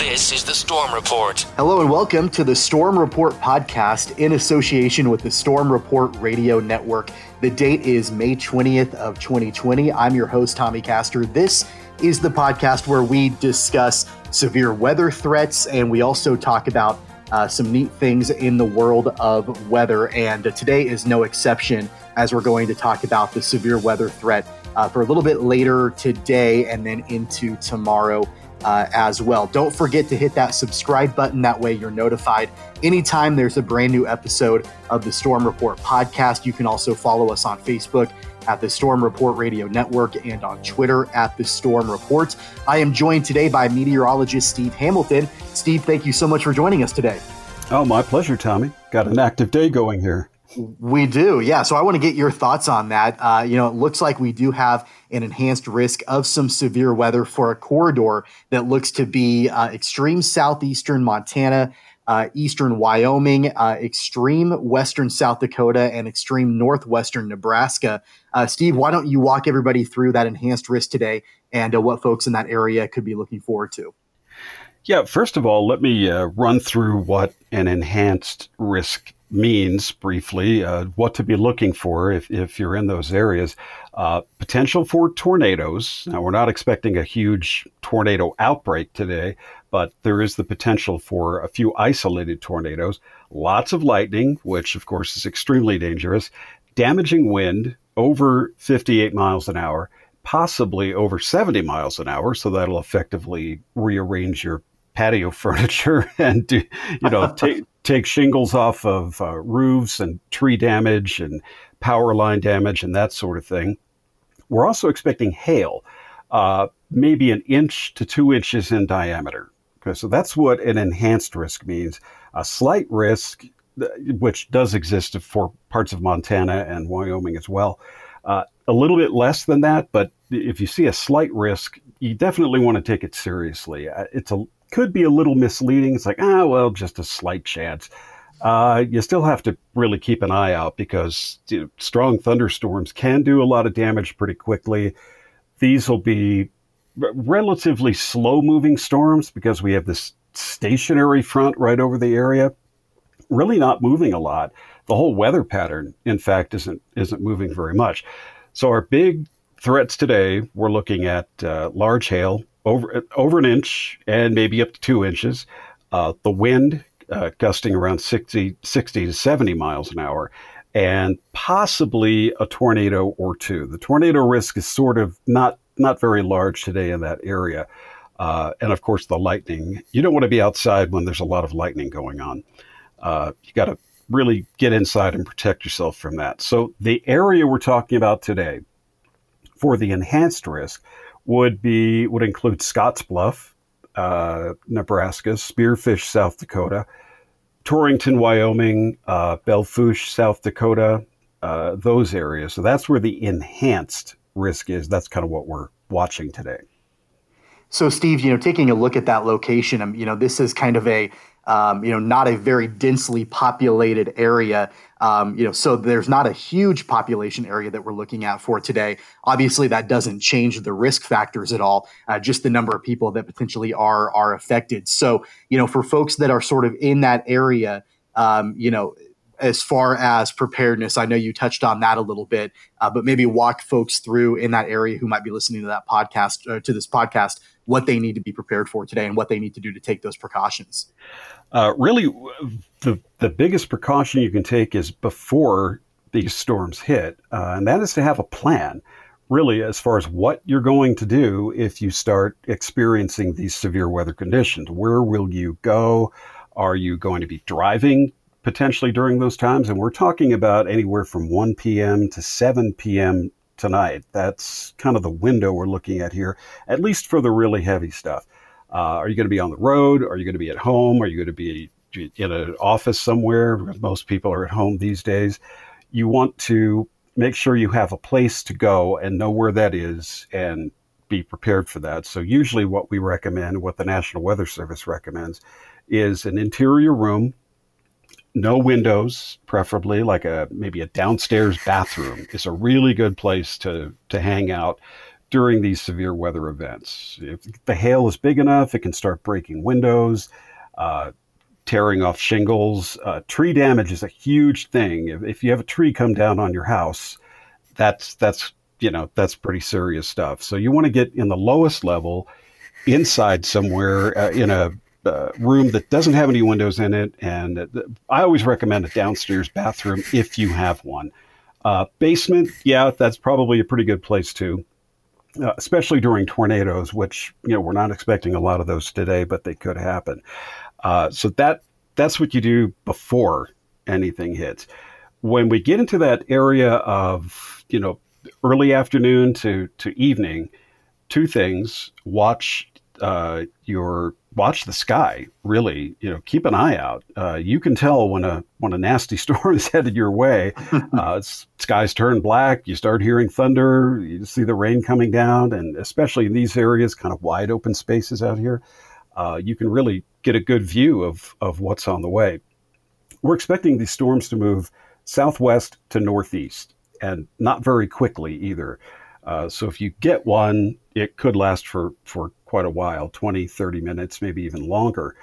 This is the Storm Report. Hello and welcome to the Storm Report podcast in association with the Storm Report Radio Network. The date is May 20th of 2020. I'm your host Tommy Castor. This is the podcast where we discuss severe weather threats and we also talk about uh, some neat things in the world of weather. And uh, today is no exception as we're going to talk about the severe weather threat uh, for a little bit later today and then into tomorrow uh, as well. Don't forget to hit that subscribe button. That way you're notified anytime there's a brand new episode of the Storm Report podcast. You can also follow us on Facebook at the Storm Report Radio Network and on Twitter at the Storm Report. I am joined today by meteorologist Steve Hamilton. Steve, thank you so much for joining us today. Oh, my pleasure, Tommy. Got an active day going here. We do, yeah. So I want to get your thoughts on that. Uh, you know, it looks like we do have an enhanced risk of some severe weather for a corridor that looks to be uh, extreme southeastern Montana, uh, eastern Wyoming, uh, extreme western South Dakota, and extreme northwestern Nebraska. Uh, Steve, why don't you walk everybody through that enhanced risk today and uh, what folks in that area could be looking forward to? Yeah, first of all, let me run through what an enhanced risk means briefly, uh, what to be looking for if, if you're in those areas. Uh, potential for tornadoes. Now, we're not expecting a huge tornado outbreak today, but there is the potential for a few isolated tornadoes. Lots of lightning, which of course is extremely dangerous. Damaging wind over 58 miles an hour, possibly over 70 miles an hour. So that'll effectively rearrange your patio furniture and do, you know take take shingles off of uh, roofs and tree damage and power line damage and that sort of thing. We're also expecting hail, uh, maybe an inch to two inches in diameter. Okay, so that's what an enhanced risk means. A slight risk, which does exist for parts of Montana and Wyoming as well. Uh, a little bit less than that, but if you see a slight risk, you definitely want to take it seriously. Uh, it's a could be a little misleading. It's like, ah, well, just a slight chance. Uh, you still have to really keep an eye out because you know, strong thunderstorms can do a lot of damage pretty quickly. These will be relatively slow moving storms because we have this stationary front right over the area, really not moving a lot. The whole weather pattern, in fact, isn't isn't moving very much. So our big threats today, we're looking at uh, large hail, over over an inch and maybe up to two inches. Uh, the wind uh, gusting around 60, 60 to 70 miles an hour, and possibly a tornado or two. The tornado risk is sort of not not very large today in that area. Uh, and of course, the lightning. You don't want to be outside when there's a lot of lightning going on. Uh, you got to really get inside and protect yourself from that. So, the area we're talking about today for the enhanced risk would be would include Scottsbluff, uh, Nebraska, Spearfish, South Dakota, Torrington, Wyoming, uh, Belle Fourche, South Dakota, uh, those areas. So that's where the enhanced risk is. That's kind of what we're watching today. So, Steve, you know, taking a look at that location, um, you know, this is kind of a um, you know, not a very densely populated area. Um, you know, so there's not a huge population area that we're looking at for today. Obviously, that doesn't change the risk factors at all. Uh, just the number of people that potentially are are affected. So, you know, for folks that are sort of in that area, um, you know, as far as preparedness, I know you touched on that a little bit, uh, but maybe walk folks through in that area who might be listening to that podcast uh, to this podcast what they need to be prepared for today and what they need to do to take those precautions. Uh, really, the the biggest precaution you can take is before these storms hit, uh, and that is to have a plan. Really, as far as what you're going to do if you start experiencing these severe weather conditions, where will you go? Are you going to be driving potentially during those times. And we're talking about anywhere from 1 p.m. to 7 p.m. tonight. That's kind of the window we're looking at here, at least for the really heavy stuff. Uh, are you going to be on the road? Are you going to be at home? Are you going to be in an office somewhere? Most people are at home these days. You want to make sure you have a place to go and know where that is and be prepared for that. So, usually, what we recommend, what the National Weather Service recommends, is an interior room no windows, preferably like a maybe a downstairs bathroom is a really good place to to hang out during these severe weather events. If the hail is big enough, it can start breaking windows, uh, tearing off shingles. Uh, tree damage is a huge thing. If, if, you have a tree come down on your house, that's that's you know that's pretty serious stuff. So you want to get in the lowest level, inside somewhere uh, in a uh, room that doesn't have any windows in it, and I always recommend a downstairs bathroom if you have one. Uh, basement, yeah, that's probably a pretty good place too. Uh, especially during tornadoes, which you know we're not expecting a lot of those today, but they could happen. Uh, so that that's what you do before anything hits. When we get into that area of you know early afternoon to to evening, two things: watch uh, your watch the sky. Really, you know, keep an eye out. Uh, you can tell when a when a nasty storm is headed your way. Uh, skies turn black. You start hearing thunder. You see the rain coming down, and especially in these areas, kind of wide open spaces out here, uh, you can really get a good view of of what's on the way. We're expecting these storms to move southwest to northeast, and not very quickly either. Uh, so if you get one, it could last for, for quite a while 20, 30 minutes, maybe even longer.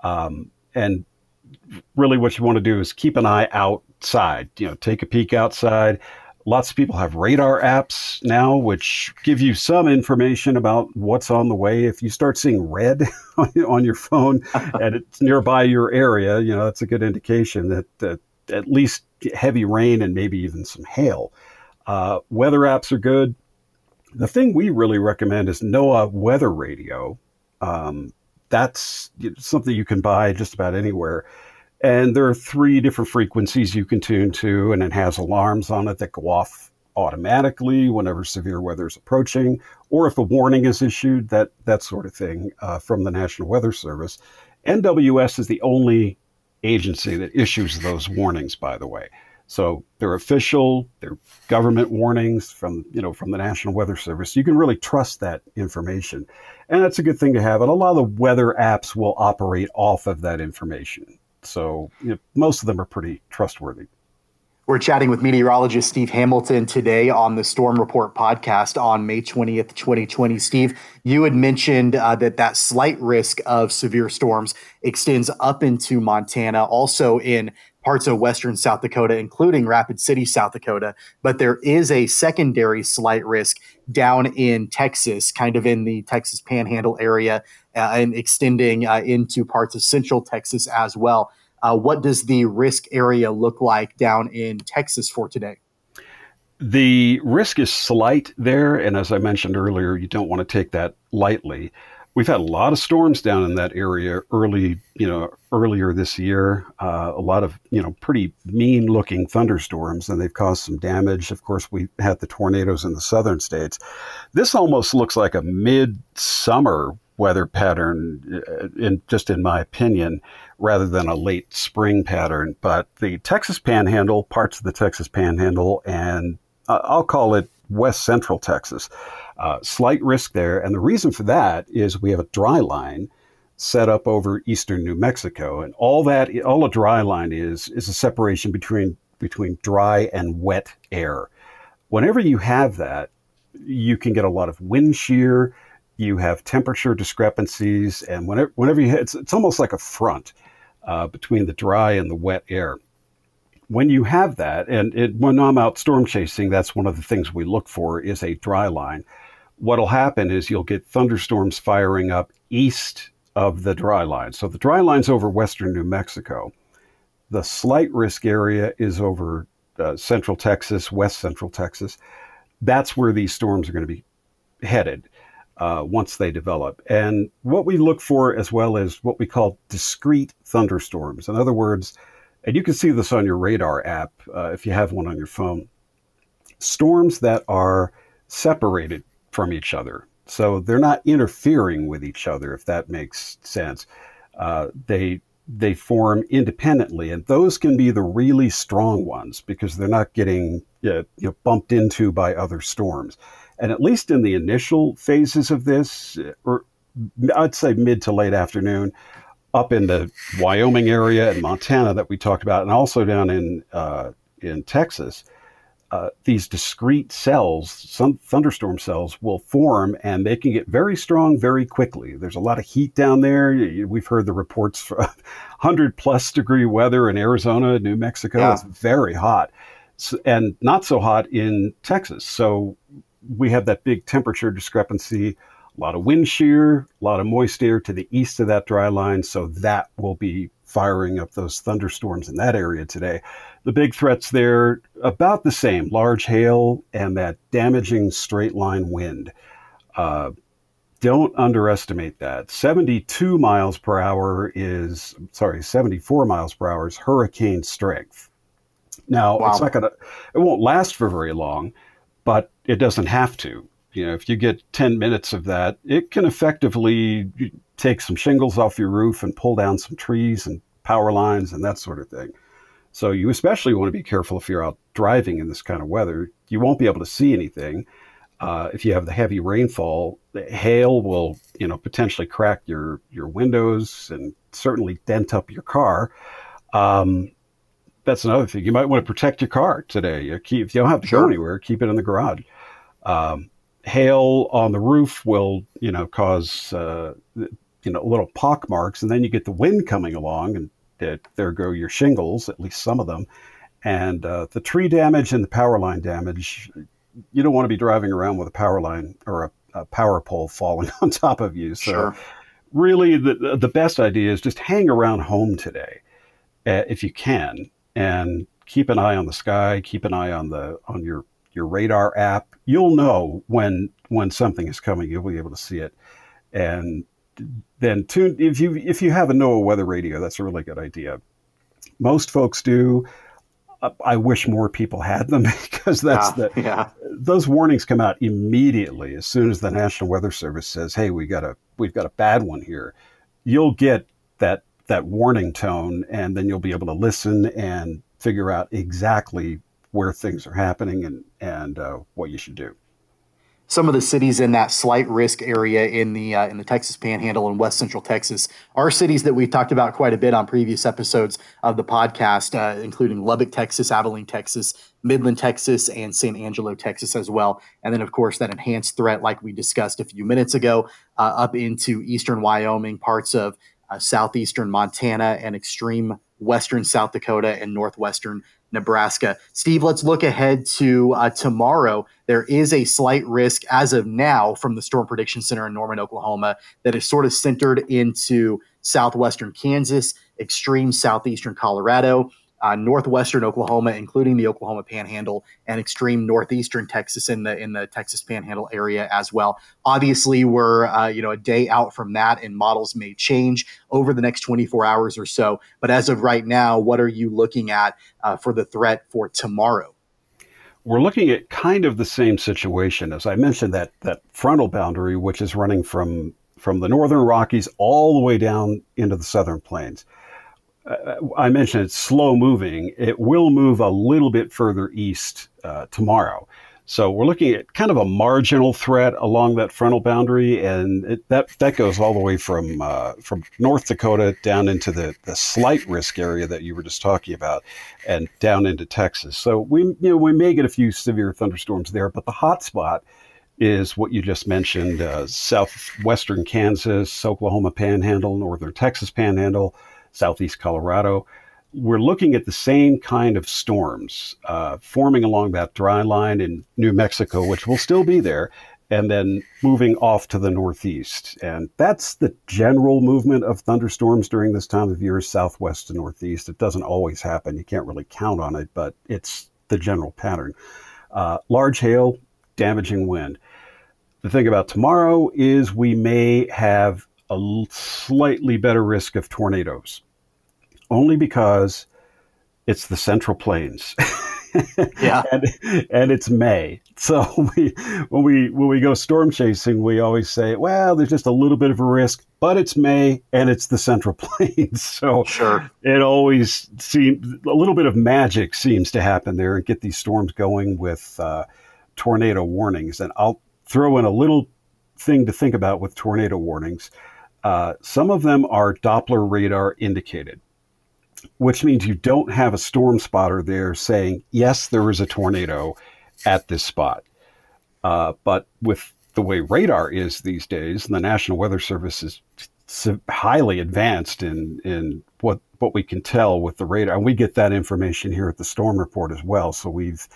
Um, and really, what you want to do is keep an eye outside, you know, take a peek outside. Lots of people have radar apps now, which give you some information about what's on the way. If you start seeing red on your phone and it's nearby your area, you know, that's a good indication that, that at least heavy rain and maybe even some hail. Uh, weather apps are good. The thing we really recommend is NOAA Weather Radio. Um, that's something you can buy just about anywhere. And there are three different frequencies you can tune to, and it has alarms on it that go off automatically whenever severe weather is approaching, or if a warning is issued, that, that sort of thing uh, from the National Weather Service. NWS is the only agency that issues those warnings, by the way. So they're official, they're government warnings from, you know, from the National Weather Service. You can really trust that information. And that's a good thing to have. And a lot of the weather apps will operate off of that information. So you know, most of them are pretty trustworthy. We're chatting with meteorologist Steve Hamilton today on the Storm Report podcast on May 20th, 2020. Steve, you had mentioned uh, that that slight risk of severe storms extends up into Montana, also in parts of western South Dakota, including Rapid City, South Dakota. But there is a secondary slight risk down in Texas, kind of in the Texas panhandle area, uh, and extending uh, into parts of central Texas as well. Uh, what does the risk area look like down in Texas for today? The risk is slight there. And as I mentioned earlier, you don't want to take that lightly we've had a lot of storms down in that area early, you know, earlier this year. Uh, a lot of, you know, pretty mean looking thunderstorms, and they've caused some damage. Of course, we had the tornadoes in the southern states. This almost looks like a midsummer weather pattern, uh, in just in my opinion, rather than a late spring pattern. But the Texas Panhandle, parts of the Texas Panhandle, and uh, I'll call it West Central Texas uh, slight risk there. And the reason for that is we have a dry line set up over eastern New Mexico. And all that, all a dry line is, is a separation between, between dry and wet air. Whenever you have that, you can get a lot of wind shear, you have temperature discrepancies, and whenever, whenever you, it's, it's almost like a front uh, between the dry and the wet air when you have that, and it, when I'm out storm chasing, that's one of the things we look for is a dry line what'll happen is you'll get thunderstorms firing up east of the dry line. So the dry line's over western New Mexico. The slight risk area is over uh, central Texas, west central Texas. That's where these storms are going to be headed uh, once they develop. And what we look for as well is what we call discrete thunderstorms. In other words, and you can see this on your radar app uh, if you have one on your phone, storms that are separated from each other. So they're not interfering with each other, if that makes sense. Uh, they they form independently, and those can be the really strong ones because they're not getting uh, you know, bumped into by other storms. And at least in the initial phases of this, or I'd say mid to late afternoon, up in the Wyoming area and Montana that we talked about, and also down in uh, in Texas, uh, these discrete cells, some thunderstorm cells, will form and they can get very strong very quickly. There's a lot of heat down there. We've heard the reports for 100 plus degree weather in Arizona, New Mexico. Yeah. It's very hot and not so hot in Texas. So we have that big temperature discrepancy, a lot of wind shear, a lot of moist air to the east of that dry line. So that will be firing up those thunderstorms in that area today. The big threats there about the same large hail and that damaging straight line wind. Uh, don't underestimate that. 72 miles per hour is, sorry, 74 miles per hour is hurricane strength. Now, wow. it's not going to, it won't last for very long, but it doesn't have to. You know, if you get 10 minutes of that, it can effectively take some shingles off your roof and pull down some trees and power lines and that sort of thing. So you especially want to be careful if you're out driving in this kind of weather. You won't be able to see anything. Uh, if you have the heavy rainfall, the hail will, you know, potentially crack your your windows and certainly dent up your car. Um, that's another thing. You might want to protect your car today. You keep, if you don't have to sure. go anywhere, keep it in the garage. Um, hail on the roof will, you know, cause uh, you know little pock marks, and then you get the wind coming along, and uh, there go your shingles, at least some of them, and uh, the tree damage and the power line damage. You don't want to be driving around with a power line or a, a power pole falling on top of you. So, sure. really, the the best idea is just hang around home today, uh, if you can, and keep an eye on the sky, keep an eye on the on your your radar app. You'll know when when something is coming. You'll be able to see it, and then tune if you if you have a NOAA weather radio. That's a really good idea. Most folks do. I wish more people had them because that's the yeah. those warnings come out immediately as soon as the National Weather Service says, "Hey, we got a we've got a bad one here." You'll get that that warning tone, and then you'll be able to listen and figure out exactly where things are happening and and uh, what you should do. Some of the cities in that slight risk area in the uh, in the Texas Panhandle and West Central Texas are cities that we've talked about quite a bit on previous episodes of the podcast, uh, including Lubbock, Texas, Abilene, Texas, Midland, Texas, and San Angelo, Texas, as well. And then, of course, that enhanced threat, like we discussed a few minutes ago, uh, up into eastern Wyoming, parts of uh, southeastern Montana, and extreme western South Dakota and northwestern Nebraska. Steve, let's look ahead to uh, tomorrow. There is a slight risk as of now from the Storm Prediction Center in Norman, Oklahoma, that is sort of centered into southwestern Kansas, extreme southeastern Colorado, uh, northwestern Oklahoma, including the Oklahoma Panhandle, and extreme northeastern Texas in the in the Texas Panhandle area as well. Obviously, we're uh, you know a day out from that, and models may change over the next 24 hours or so. But as of right now, what are you looking at uh, for the threat for tomorrow? We're looking at kind of the same situation as I mentioned that that frontal boundary, which is running from from the northern Rockies all the way down into the southern plains I mentioned it's slow moving. It will move a little bit further east uh, tomorrow. So we're looking at kind of a marginal threat along that frontal boundary, and it, that that goes all the way from uh, from North Dakota down into the, the slight risk area that you were just talking about, and down into Texas. So we you know we may get a few severe thunderstorms there, but the hot spot is what you just mentioned: uh, southwestern Kansas, Oklahoma Panhandle, northern Texas Panhandle southeast Colorado. We're looking at the same kind of storms uh, forming along that dry line in New Mexico, which will still be there, and then moving off to the northeast. And that's the general movement of thunderstorms during this time of year, southwest to northeast. It doesn't always happen. You can't really count on it, but it's the general pattern. Uh, large hail, damaging wind. The thing about tomorrow is we may have a slightly better risk of tornadoes, only because it's the Central Plains. yeah, and, and it's May. So we, when we when we go storm chasing, we always say, "Well, there's just a little bit of a risk, but it's May and it's the Central Plains." So sure, it always seems a little bit of magic seems to happen there and get these storms going with uh, tornado warnings. And I'll throw in a little thing to think about with tornado warnings. Uh, some of them are Doppler radar indicated. which means you don't have a storm spotter there saying, yes, there is a tornado at this spot. Uh, but with the way radar is these days, the National Weather Service is highly advanced in, in what, what we can tell with the radar. And we get that information here at the Storm Report as well. So we've,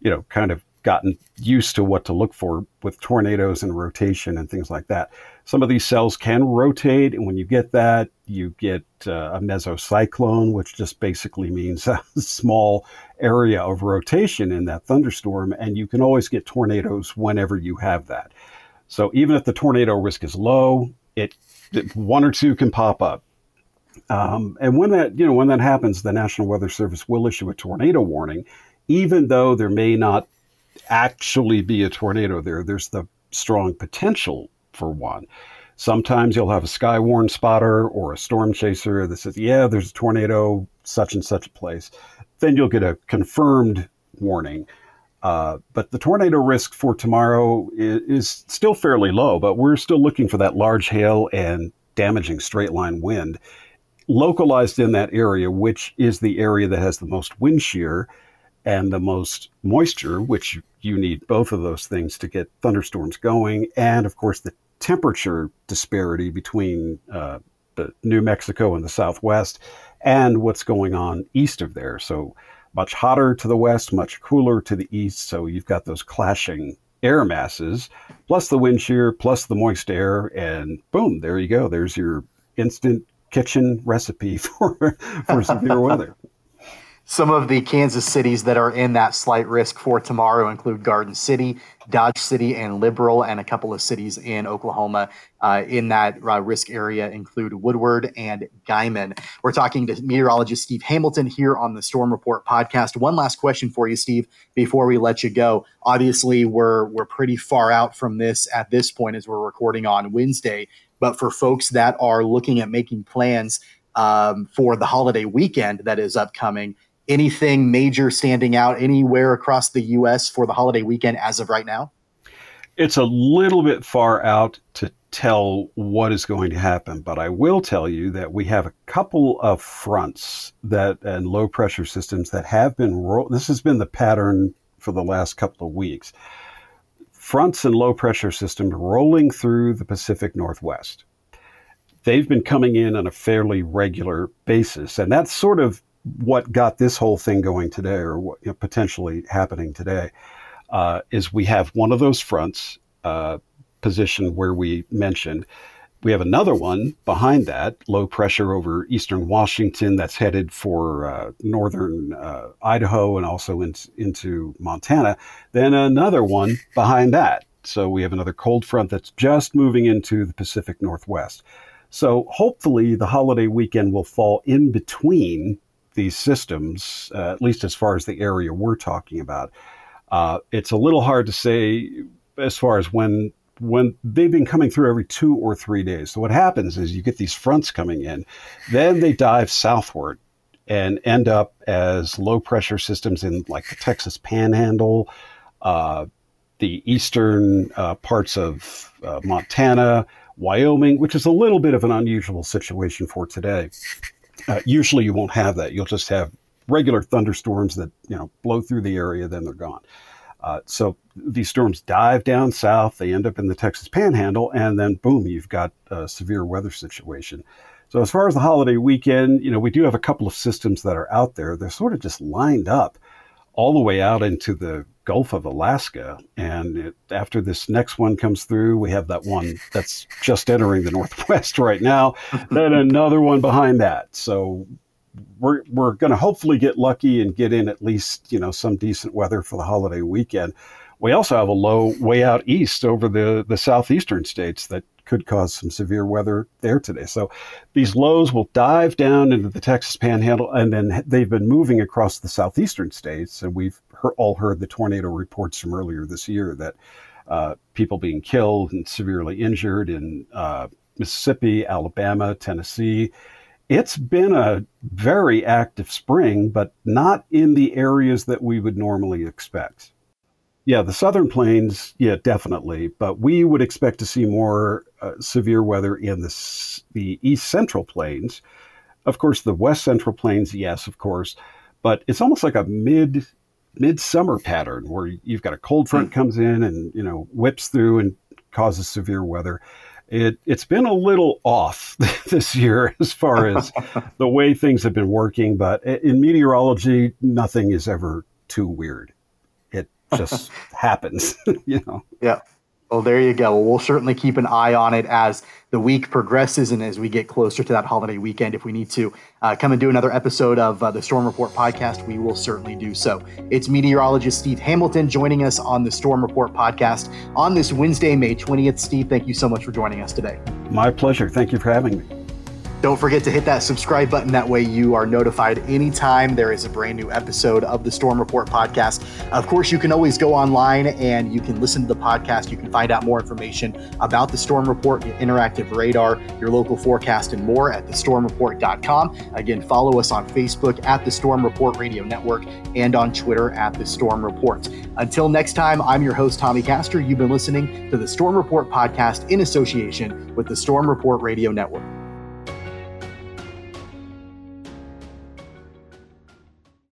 you know, kind of gotten used to what to look for with tornadoes and rotation and things like that. Some of these cells can rotate, and when you get that, you get uh, a mesocyclone, which just basically means a small area of rotation in that thunderstorm, and you can always get tornadoes whenever you have that. So even if the tornado risk is low, it, it one or two can pop up. Um, and when that you know when that happens, the National Weather Service will issue a tornado warning, even though there may not actually be a tornado there. There's the strong potential for one. Sometimes you'll have a skywarn spotter or a storm chaser that says, yeah, there's a tornado, such and such a place. Then you'll get a confirmed warning. Uh, but the tornado risk for tomorrow is, is, still fairly low, but we're still looking for that large hail and damaging straight line wind localized in that area, which is the area that has the most wind shear and the most moisture, which you need both of those things to get thunderstorms going, and of course the temperature disparity between uh, New Mexico and the Southwest, and what's going on east of there. So much hotter to the west, much cooler to the east. So you've got those clashing air masses, plus the wind shear, plus the moist air, and boom, there you go. There's your instant kitchen recipe for for severe weather. Some of the Kansas cities that are in that slight risk for tomorrow include Garden City, Dodge City, and Liberal, and a couple of cities in Oklahoma uh, in that uh, risk area include Woodward and Guymon. We're talking to meteorologist Steve Hamilton here on the Storm Report podcast. One last question for you, Steve, before we let you go. Obviously, we're we're pretty far out from this at this point as we're recording on Wednesday. But for folks that are looking at making plans um, for the holiday weekend that is upcoming anything major standing out anywhere across the U.S. for the holiday weekend as of right now? It's a little bit far out to tell what is going to happen, but I will tell you that we have a couple of fronts that and low pressure systems that have been this has been the pattern for the last couple of weeks. Fronts and low pressure systems rolling through the Pacific Northwest. They've been coming in on a fairly regular basis, and that's sort of what got this whole thing going today, or what you know, potentially happening today, uh, is we have one of those fronts uh, where we mentioned. We have another one behind that, low pressure over eastern Washington that's headed for uh, northern uh, Idaho and also in, into Montana. Then another one behind that. So we have another cold front that's just moving into the Pacific Northwest. So hopefully the holiday weekend will fall in between these systems, uh, at least as far as the area we're talking about. Uh, it's a little hard to say as far as when when they've been coming through every two or three days. So what happens is you get these fronts coming in, then they dive southward and end up as low pressure systems in like the Texas Panhandle, uh, the eastern uh, parts of uh, Montana, Wyoming, which is a little bit of an unusual situation for today. Uh, usually you won't have that. You'll just have regular thunderstorms that you know blow through the area, then they're gone. Uh, so these storms dive down south, they end up in the Texas Panhandle, and then boom, you've got a severe weather situation. So as far as the holiday weekend, you know, we do have a couple of systems that are out there. They're sort of just lined up all the way out into the Gulf of Alaska. And it, after this next one comes through, we have that one that's just entering the Northwest right now, then another one behind that. So we're, we're going to hopefully get lucky and get in at least, you know, some decent weather for the holiday weekend. We also have a low way out east over the, the southeastern states that could cause some severe weather there today. So these lows will dive down into the Texas panhandle, and then they've been moving across the southeastern states. And we've all heard the tornado reports from earlier this year that uh, people being killed and severely injured in uh, Mississippi, Alabama, Tennessee. It's been a very active spring, but not in the areas that we would normally expect. Yeah, the southern plains, yeah, definitely. But we would expect to see more uh, severe weather in the, the east central plains, Of course, the west central plains, yes, of course, but it's almost like a mid midsummer pattern where you've got a cold front hmm. comes in and you know whips through and causes severe weather. It it's been a little off this year as far as the way things have been working, but in meteorology, nothing is ever too weird. Just happens, you know. Yeah. Well, there you go. Well, we'll certainly keep an eye on it as the week progresses and as we get closer to that holiday weekend. If we need to uh, come and do another episode of uh, the Storm Report podcast, we will certainly do so. It's meteorologist Steve Hamilton joining us on the Storm Report podcast on this Wednesday, May 20th. Steve, thank you so much for joining us today. My pleasure. Thank you for having me. Don't forget to hit that subscribe button. That way, you are notified anytime there is a brand new episode of the Storm Report podcast. Of course, you can always go online and you can listen to the podcast. You can find out more information about the Storm Report, your interactive radar, your local forecast, and more at thestormreport.com. Again, follow us on Facebook at the Storm Report Radio Network and on Twitter at the Storm Report. Until next time, I'm your host, Tommy Castor. You've been listening to the Storm Report podcast in association with the Storm Report Radio Network.